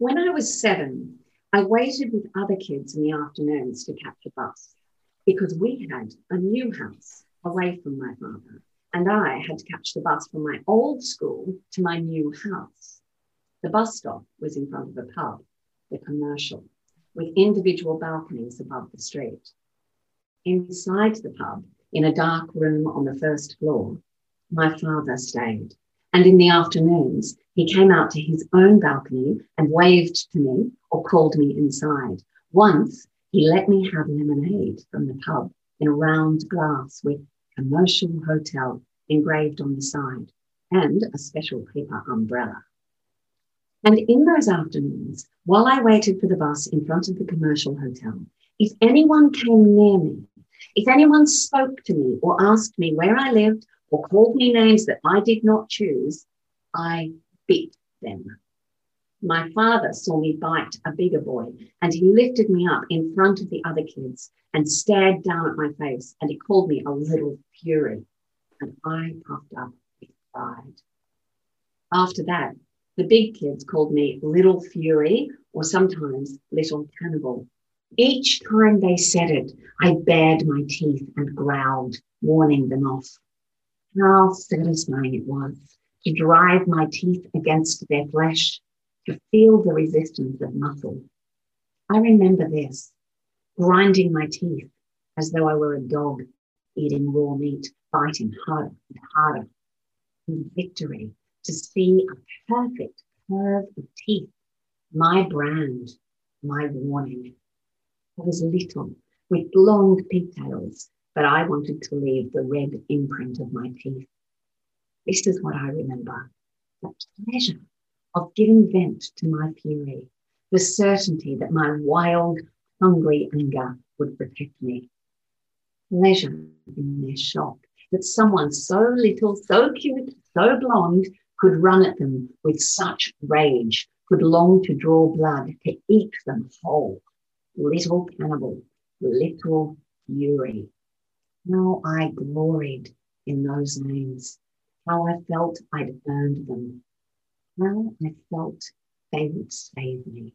When I was seven, I waited with other kids in the afternoons to catch a bus because we had a new house away from my father, and I had to catch the bus from my old school to my new house. The bus stop was in front of a pub, the commercial, with individual balconies above the street. Inside the pub, in a dark room on the first floor, my father stayed. And in the afternoons, he came out to his own balcony and waved to me or called me inside. Once, he let me have lemonade from the pub in a round glass with commercial hotel engraved on the side and a special paper umbrella. And in those afternoons, while I waited for the bus in front of the commercial hotel, if anyone came near me, if anyone spoke to me or asked me where I lived or called me names that I did not choose, I bit them. My father saw me bite a bigger boy and he lifted me up in front of the other kids and stared down at my face and he called me a little fury. And I puffed up with pride. After that, the big kids called me Little Fury or sometimes Little Cannibal. Each time they said it, I bared my teeth and growled, warning them off. How satisfying it was to drive my teeth against their flesh, to feel the resistance of muscle. I remember this, grinding my teeth as though I were a dog eating raw meat, biting harder and harder. In victory, to see a perfect curve of teeth, my brand, my warning. I was little, with long pigtails, but I wanted to leave the red imprint of my teeth. This is what I remember the pleasure of giving vent to my fury, the certainty that my wild, hungry anger would protect me. Pleasure in their shock that someone so little, so cute, so blonde could run at them with such rage, could long to draw blood, to eat them whole. Little cannibal, little fury. How I gloried in those names, how I felt I'd earned them, how I felt they would save me.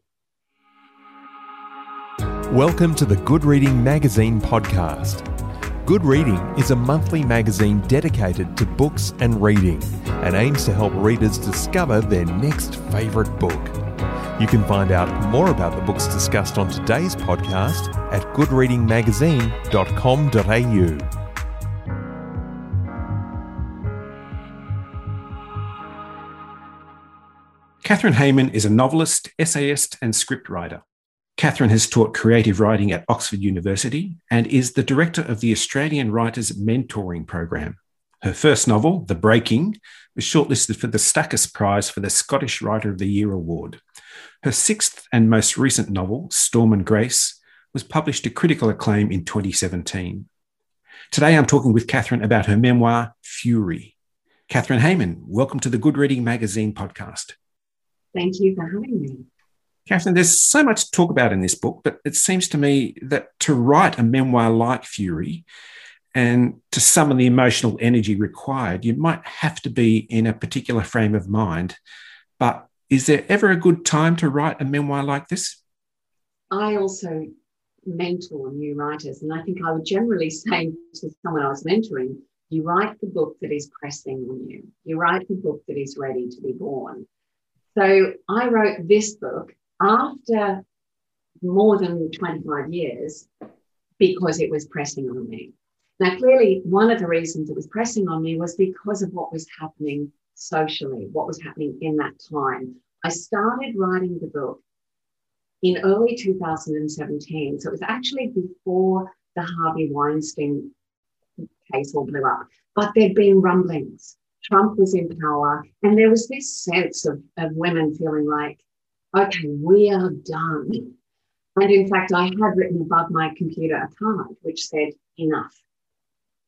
Welcome to the Good Reading Magazine podcast. Good Reading is a monthly magazine dedicated to books and reading and aims to help readers discover their next favourite book. You can find out more about the books discussed on today's podcast at goodreadingmagazine.com.au. Kathryn Heyman is a novelist, essayist, and scriptwriter. Kathryn has taught creative writing at Oxford University and is the director of the Australian Writers Mentoring Program. Her first novel, The Breaking, was shortlisted for the Stakis Prize for the Scottish Writer of the Year award. Her sixth and most recent novel, Storm and Grace, was published to critical acclaim in 2017. Today I'm talking with Kathryn about her memoir, Fury. Kathryn Heyman, welcome to the Good Reading Magazine podcast. Thank you for having me. Kathryn, there's so much to talk about in this book, but it seems to me that to write a memoir like Fury and to summon the emotional energy required, you might have to be in a particular frame of mind. But is there ever a good time to write a memoir like this? I also mentor new writers, and I think I would generally say to someone I was mentoring, you write the book that is pressing on you. You write the book that is ready to be born. So I wrote this book after more than 25 years because it was pressing on me. Now, clearly, one of the reasons it was pressing on me was because of what was happening socially, what was happening in that time. I started writing the book in early 2017. So it was actually before the Harvey Weinstein case all blew up, but there'd been rumblings. Trump was in power, and there was this sense of, of women feeling like okay, we are done. And in fact, I had written above my computer a card which said, enough.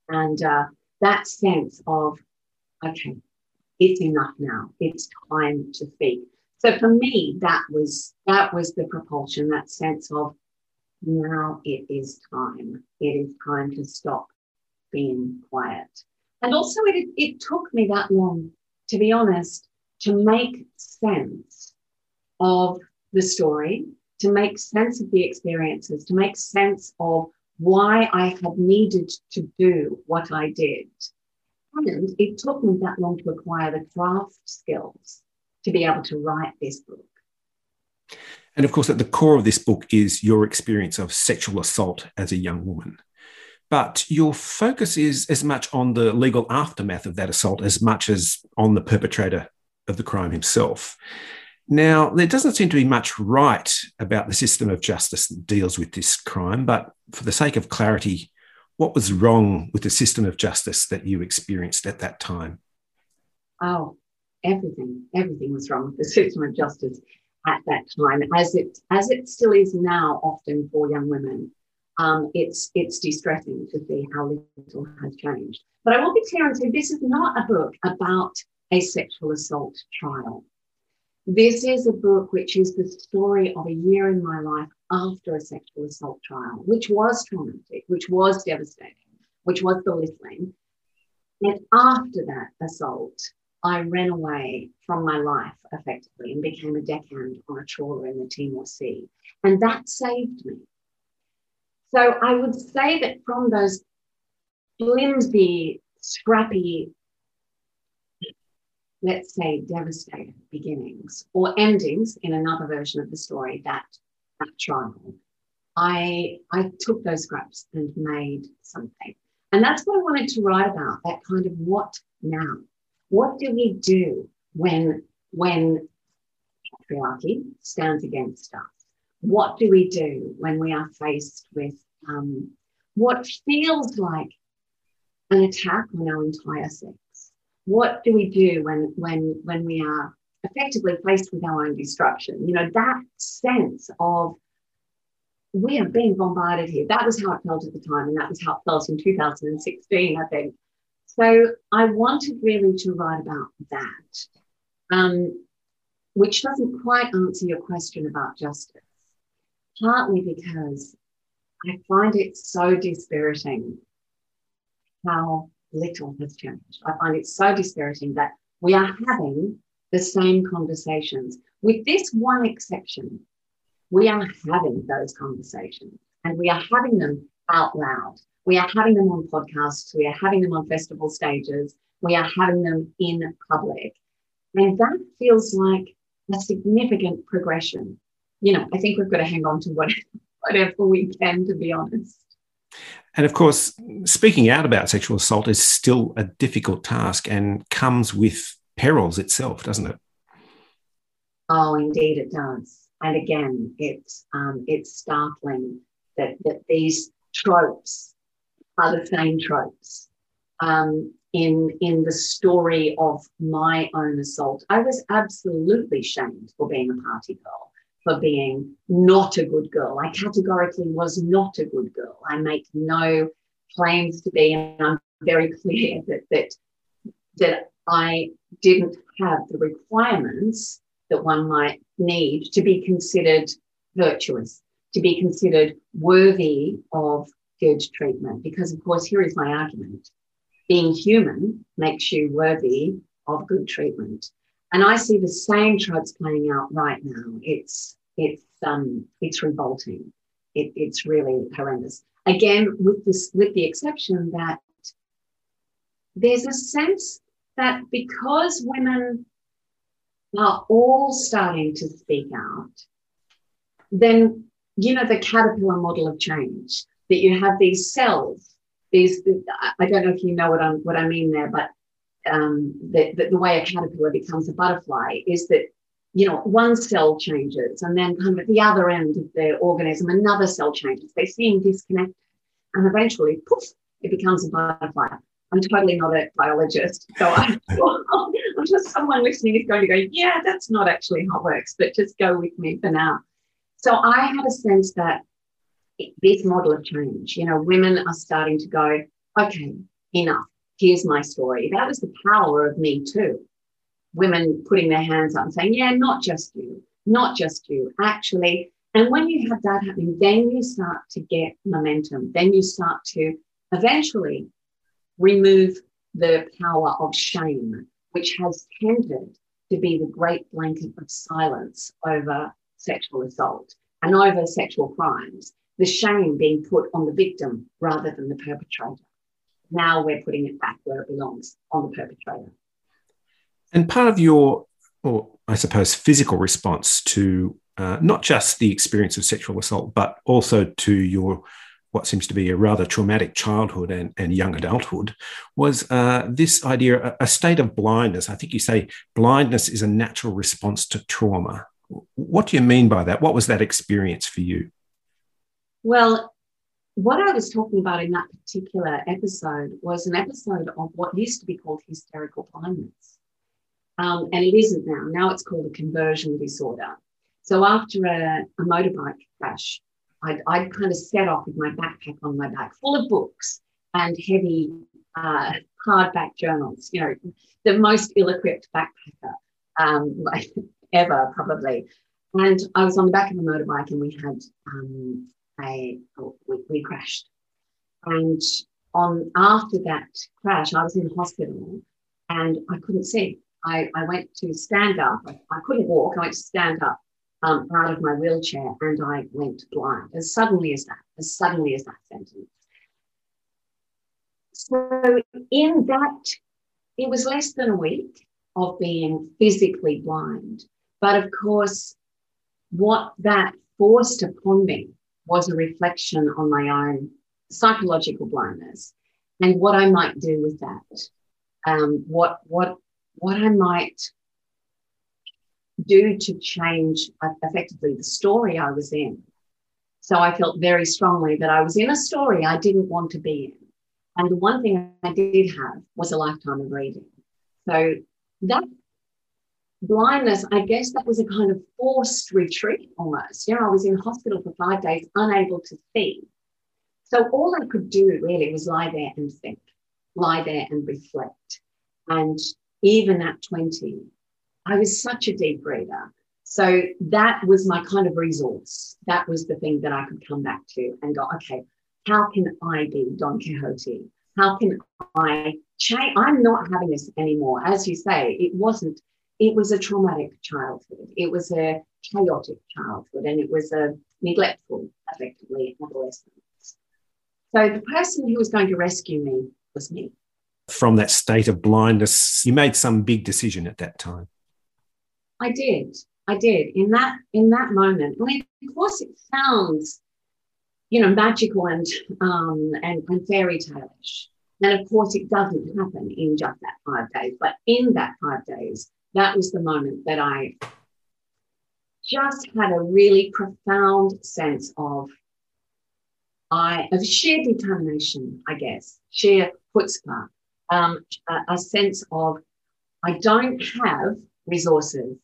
And uh, that sense of, okay, it's enough now. It's time to speak. So for me, that was that was the propulsion, that sense of now it is time. It is time to stop being quiet. And also it, it took me that long, to be honest, to make sense of the story, to make sense of the experiences, to make sense of why I had needed to do what I did. And it took me that long to acquire the craft skills to be able to write this book. And of course, at the core of this book is your experience of sexual assault as a young woman. But your focus is as much on the legal aftermath of that assault as much as on the perpetrator of the crime himself. Now, there doesn't seem to be much right about the system of justice that deals with this crime, but for the sake of clarity, what was wrong with the system of justice that you experienced at that time? Oh, everything, everything was wrong with the system of justice at that time, as it as it still is now, often for young women. Um, it's it's distressing to see how little has changed. But I will be clear and say this is not a book about a sexual assault trial. This is a book which is the story of a year in my life after a sexual assault trial, which was traumatic, which was devastating, which was belittling. And after that assault, I ran away from my life effectively and became a deckhand on a trawler in the Timor Sea. And that saved me. So I would say that from those flimsy, scrappy let's say, devastating beginnings or endings in another version of the story, that, that trial, I, I took those scraps and made something. And that's what I wanted to write about that kind of what now? What do we do when, when patriarchy stands against us? What do we do when we are faced with um, what feels like an attack on our entire sex? what do we do when when when we are effectively faced with our own destruction? You know, that sense of we are being bombarded here. That was how it felt at the time, and that was how it felt in 2016, I think. So I wanted really to write about that, um, which doesn't quite answer your question about justice, partly because I find it so dispiriting how little has changed. I find it so dispiriting that we are having the same conversations. With this one exception, we are having those conversations and we are having them out loud. We are having them on podcasts, we are having them on festival stages, we are having them in public. And that feels like a significant progression. You know, I think we've got to hang on to whatever we can, to be honest. And of course, speaking out about sexual assault is still a difficult task and comes with perils itself, doesn't it? Oh, indeed, it does. And again, it's um, it's startling that that these tropes are the same tropes. Um, in in the story of my own assault, I was absolutely shamed for being a party girl for being not a good girl. I categorically was not a good girl. I make no claims to be, and I'm very clear that that that I didn't have the requirements that one might need to be considered virtuous, to be considered worthy of good treatment. Because of course, here is my argument. Being human makes you worthy of good treatment. And I see the same tropes playing out right now. It's it's um it's revolting. It, it's really horrendous. Again, with this with the exception that there's a sense that because women are all starting to speak out, then you know the caterpillar model of change that you have these cells. These I don't know if you know what I'm what I mean there, but um, the, the way a caterpillar becomes a butterfly is that you know one cell changes and then kind of at the other end of the organism another cell changes they seem disconnected and eventually poof it becomes a butterfly i'm totally not a biologist so i'm, I'm just someone listening is going to go yeah that's not actually how it works but just go with me for now so i had a sense that this model of change you know women are starting to go okay enough here's my story. That was the power of me too. Women putting their hands up and saying, yeah, not just you, not just you, actually. And when you have that happening, then you start to get momentum. Then you start to eventually remove the power of shame, which has tended to be the great blanket of silence over sexual assault and over sexual crimes, the shame being put on the victim rather than the perpetrator. Now we're putting it back where it belongs on the perpetrator. And part of your, or I suppose, physical response to uh, not just the experience of sexual assault, but also to your what seems to be a rather traumatic childhood and, and young adulthood was uh, this idea a, state of blindness. I think you say blindness is a natural response to trauma. What do you mean by that? What was that experience for you? Well, what I was talking about in that particular episode was an episode of what used to be called hysterical blindness. Um, and it isn't now. Now it's called a conversion disorder. So after a, a motorbike crash, I'd, I'd, kind of set off with my backpack on my back, full of books and heavy uh, hardback journals. You know, the most ill-equipped backpacker um, ever, probably. And I was on the back of a motorbike, and we had um, a we, we crashed. And on after that crash, I was in hospital, and I couldn't see. I, I went to stand up. I, I couldn't walk. I went to stand up um, out of my wheelchair and I went blind as suddenly as that, as suddenly as that sentence. So, in that, it was less than a week of being physically blind. But of course, what that forced upon me was a reflection on my own psychological blindness and what I might do with that. Um, what, what, what I might do to change effectively the story I was in. So I felt very strongly that I was in a story I didn't want to be in. And the one thing I did have was a lifetime of reading. So that blindness, I guess that was a kind of forced retreat almost. You know, I was in hospital for five days, unable to see. So all I could do really was lie there and think, lie there and reflect. And even at 20, I was such a deep reader. So that was my kind of resource. That was the thing that I could come back to and go, okay, how can I be Don Quixote? How can I change? I'm not having this anymore. As you say, it wasn't, it was a traumatic childhood. It was a chaotic childhood and it was a neglectful, effectively, adolescence. So the person who was going to rescue me was me. From that state of blindness, you made some big decision at that time. I did. I did. In that in that moment. I mean, of course, it sounds, you know, magical and um, and, and fairy tale-ish. And of course, it doesn't happen in just that five days. But in that five days, that was the moment that I just had a really profound sense of I of sheer determination, I guess, sheer chutzpah, um, a, a sense of I don't have resources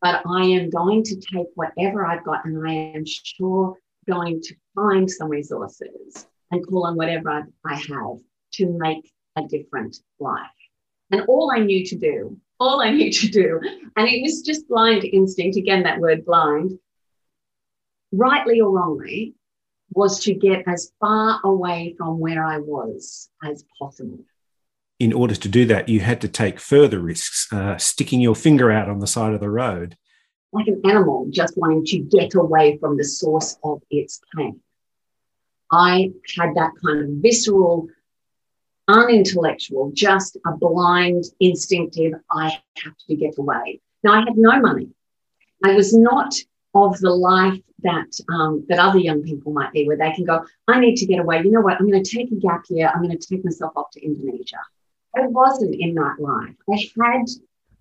but I am going to take whatever I've got and I am sure going to find some resources and call on whatever I, have to make a different life. And all I knew to do, all I knew to do, and it was just blind instinct, again, that word blind, rightly or wrongly, was to get as far away from where I was as possible in order to do that, you had to take further risks, uh, sticking your finger out on the side of the road. Like an animal just wanting to get away from the source of its pain. I had that kind of visceral, unintellectual, just a blind, instinctive, I have to get away. Now, I had no money. I was not of the life that um, that other young people might be, where they can go, I need to get away. You know what? I'm going to take a gap year. I'm going to take myself off to Indonesia. I wasn't in that life. I had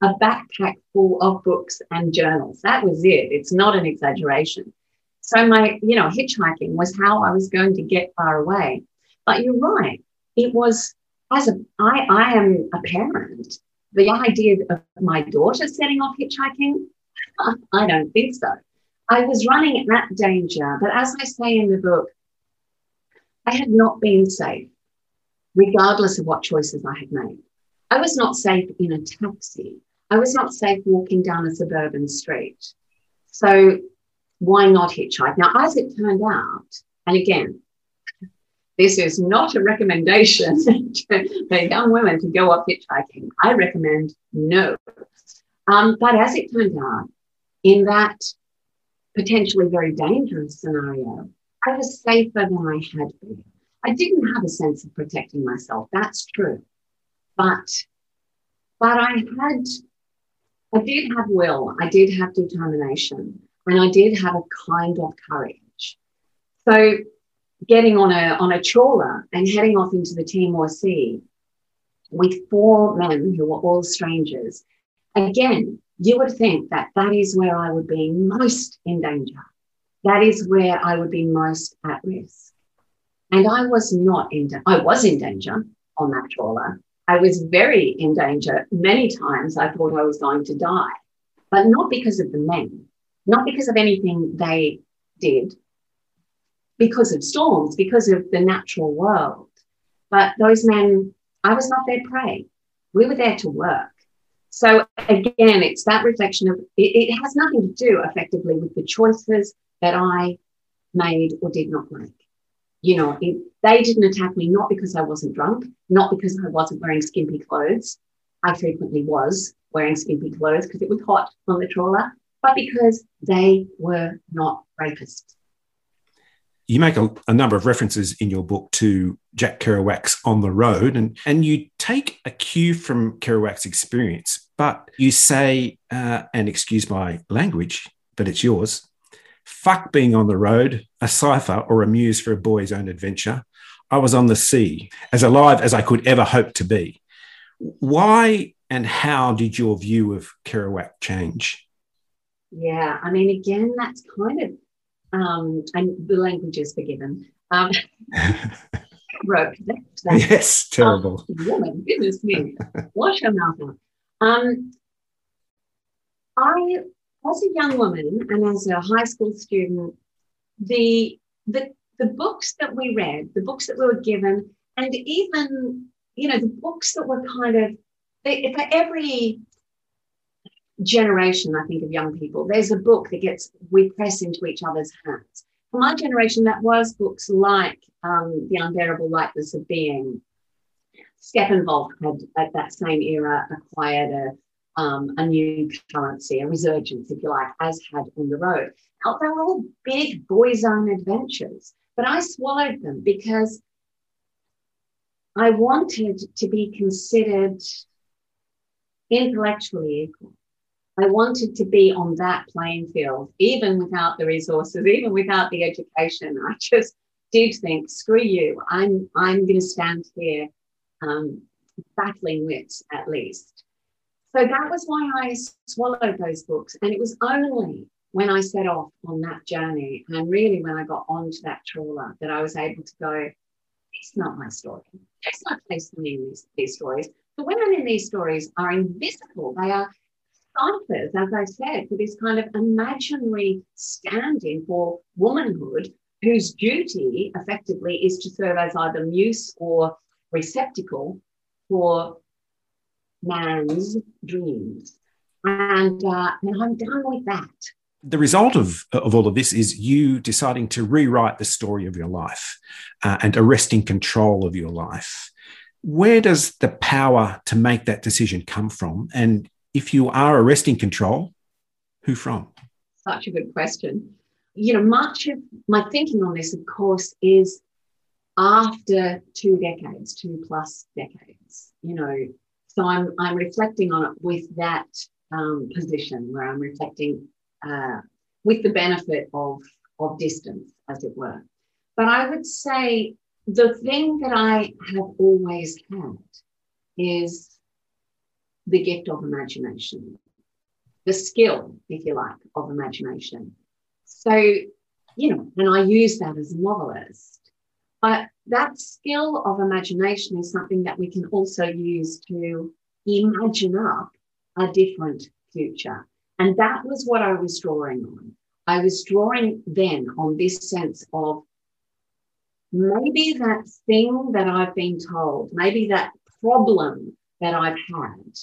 a backpack full of books and journals. That was it. It's not an exaggeration. So my, you know, hitchhiking was how I was going to get far away. But you're right. It was as a I, I am a parent. The idea of my daughter setting off hitchhiking, I don't think so. I was running at that danger, but as I say in the book, I had not been safe regardless of what choices I had made. I was not safe in a taxi. I was not safe walking down a suburban street. So why not hitchhike? Now, as it turned out, and again, this is not a recommendation for young women to go off hitchhiking. I recommend no. Um, but as it turned out, in that potentially very dangerous scenario, I was safer than I had been. I didn't have a sense of protecting myself. That's true. But but I had I did have will, I did have determination, and I did have a kind of courage. So getting on a on a trawler and heading off into the Timor Sea with four men who were all strangers, again, you would think that that is where I would be most in danger. That is where I would be most at risk. And I was not in, da- I was in danger on that trawler. I was very in danger. Many times I thought I was going to die, but not because of the men, not because of anything they did, because of storms, because of the natural world. But those men, I was not their prey. We were there to work. So again, it's that reflection of it, it has nothing to do effectively with the choices that I made or did not make. You know, it, they didn't attack me not because I wasn't drunk, not because I wasn't wearing skimpy clothes. I frequently was wearing skimpy clothes because it was hot on the trawler, but because they were not rapists. You make a, a, number of references in your book to Jack Kerouac's On the Road, and, and you take a cue from Kerouac's experience, but you say, uh, and excuse my language, but it's yours, Fuck being on the road, a cipher or a muse for a boy's own adventure. I was on the sea, as alive as I could ever hope to be. Why and how did your view of Kerouac change? Yeah, I mean, again, that's kind of, um, and the language is forgiven. Um, that, yes, terrible. Um, woman, goodness me, wash your mouth out. Um, I as a young woman and as a high school student, the, the, the books that we read, the books that we were given, and even, you know, the books that were kind of, they, for every generation, I think, of young people, there's a book that gets, we press into each other's hands. For my generation, that was books like um, The Unbearable Lightness of Being. Steppenwolf had, at that same era, acquired a um, a new currency, a resurgence, if you like, as had on the road. Now, they were all big boys' own adventures, but I swallowed them because I wanted to be considered intellectually equal. I wanted to be on that playing field, even without the resources, even without the education. I just did think, screw you, I'm, I'm going to stand here um, battling wits at least. So that was why I swallowed those books. And it was only when I set off on that journey and really when I got onto that trawler that I was able to go, it's not my story. There's no place for me in these, these stories. The women in these stories are invisible. They are ciphers, as I said, for this kind of imaginary standing for womanhood, whose duty effectively is to serve as either muse or receptacle for man's dreams. And, uh, and I'm done with that. The result of, of all of this is you deciding to rewrite the story of your life uh, and arresting control of your life. Where does the power to make that decision come from? And if you are arresting control, who from? Such a good question. You know, much of my thinking on this, of course, is after two decades, two plus decades. You know, so I'm, I'm reflecting on it with that um, position where I'm reflecting uh, with the benefit of, of distance, as it were. But I would say the thing that I have always had is the gift of imagination, the skill, if you like, of imagination. So, you know, and I use that as a novelist. But that skill of imagination is something that we can also use to imagine up a different future. And that was what I was drawing on. I was drawing then on this sense of maybe that thing that I've been told, maybe that problem that I've had,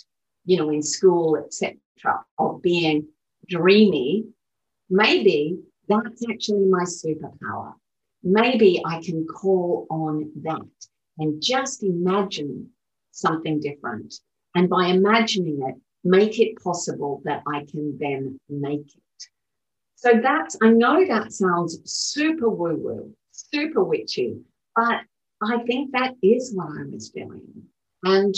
you know, in school, etc., of being dreamy, maybe that's actually my superpower maybe I can call on that and just imagine something different. And by imagining it, make it possible that I can then make it. So that's, I know that sounds super woo woo, super witchy, but I think that is what I was doing. And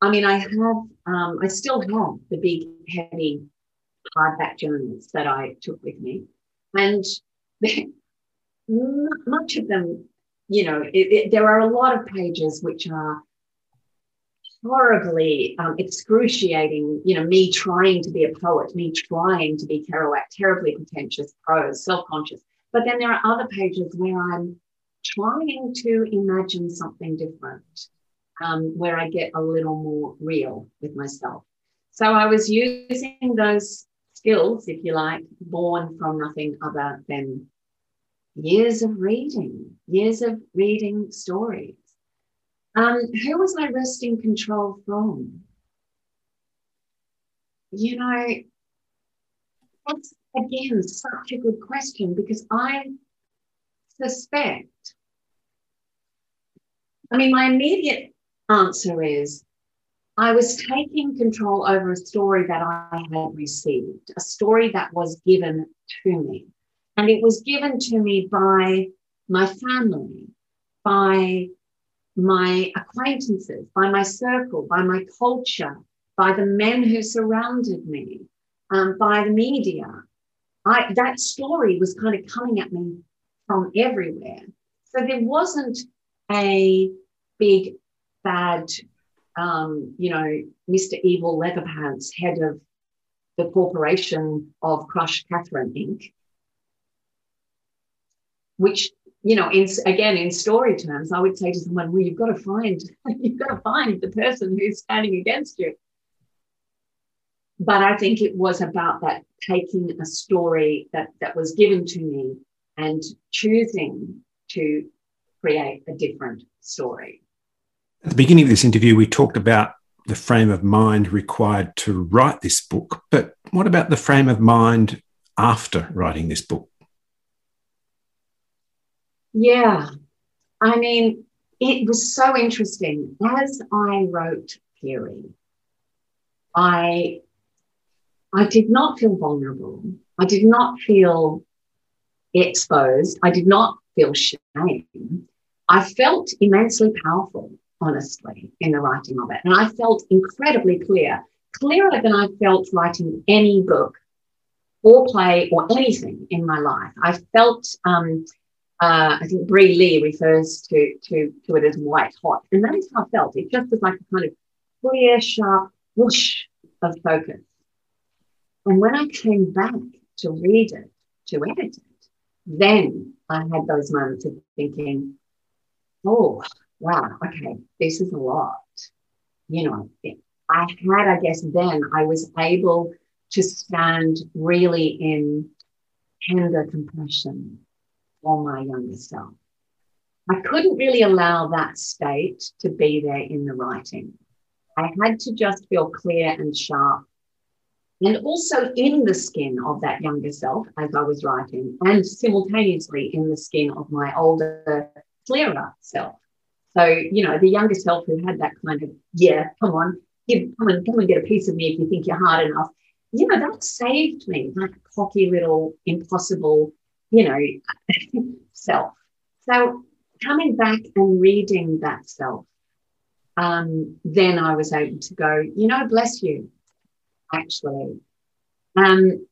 I mean, I have, um, I still have the big, heavy hardback journals that I took with me. And much of them, you know, it, it, there are a lot of pages which are horribly um, excruciating, you know, me trying to be a poet, me trying to be Kerouac, terribly pretentious prose, self conscious. But then there are other pages where I'm trying to imagine something different, um, where I get a little more real with myself. So I was using those skills, if you like, born from nothing other than years of reading, years of reading stories. Um, who was I wresting control from? You know, that's again such a good question because I suspect. I mean, my immediate answer is I was taking control over a story that I had received, a story that was given to me. And it was given to me by my family, by my acquaintances, by my circle, by my culture, by the men who surrounded me, um, by the media. I, that story was kind of coming at me from everywhere. So there wasn't a big, bad, um, you know, Mr. Evil Leatherpants, head of the corporation of Crush Kathryn Inc., which you know, in again in story terms, I would say to someone, "Well, you've got to find you've got to find the person who's standing against you." But I think it was about that taking a story that that was given to me and choosing to create a different story. At the beginning of this interview, we talked about the frame of mind required to write this book, but what about the frame of mind after writing this book? Yeah. I mean, it was so interesting. As I wrote Fury, I I did not feel vulnerable. I did not feel exposed. I did not feel shame. I felt immensely powerful, honestly, in the writing of it. And I felt incredibly clear, clearer than I felt writing any book or play or anything in my life. I felt um, uh, I think Bri Lee refers to, to, to it as white hot. And that is how I felt. It just was like a kind of clear, sharp whoosh of focus. And when I came back to read it, to edit it, then I had those moments of thinking, oh, wow, okay, this is a lot. You know, I had, I guess, then I was able to stand really in tender compassion for my younger self. I couldn't really allow that state to be there in the writing. I had to just feel clear and sharp and also in the skin of that younger self as I was writing, and simultaneously in the skin of my older, clearer self. So, you know, the younger self who had that kind of, yeah, come on, give, come and come and get a piece of me if you think you're hard enough. You know, that saved me, a cocky little impossible you know, self. So coming back and reading that self, um, then I was able to go, you know, bless you, actually. Um,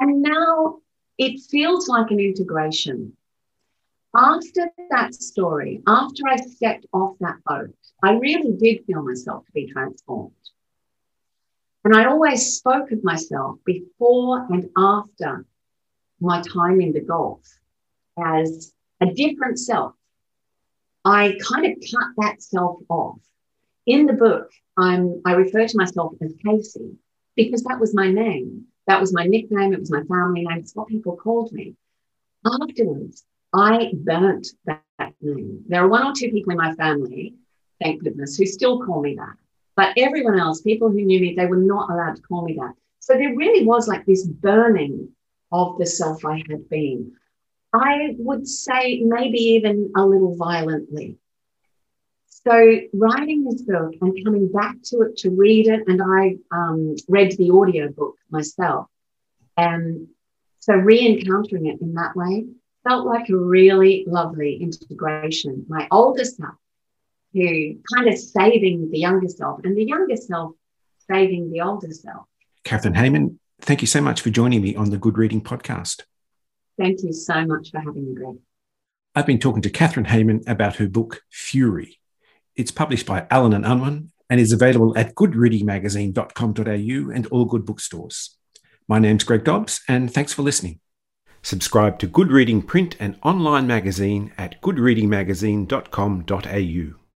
and now it feels like an integration. After that story, after I stepped off that boat, I really did feel myself to be transformed. And I always spoke of myself before and after my time in the Gulf as a different self. I kind of cut that self off. In the book, I'm, I refer to myself as Casey because that was my name. That was my nickname. It was my family name. It's what people called me. Afterwards, I burnt that, that name. There are one or two people in my family, thank goodness, who still call me that. But everyone else, people who knew me, they were not allowed to call me that. So there really was like this burning of the self I had been. I would say maybe even a little violently. So, writing this book and coming back to it to read it, and I um, read the audio book myself. And So re encountering it in that way felt like a really lovely integration. My older self, who kind of saving the younger self, and the younger self saving the older self. Kathryn Heyman, thank you so much for joining me on the Good Reading Podcast. Thank you so much for having me, Greg. I've been talking to Kathryn Heyman about her book, Fury. It's published by Allen and Unwin and is available at goodreadingmagazine.com.au and all good bookstores. My name's Greg Dobbs, and thanks for listening. Subscribe to Good Reading print and online magazine at goodreadingmagazine.com.au.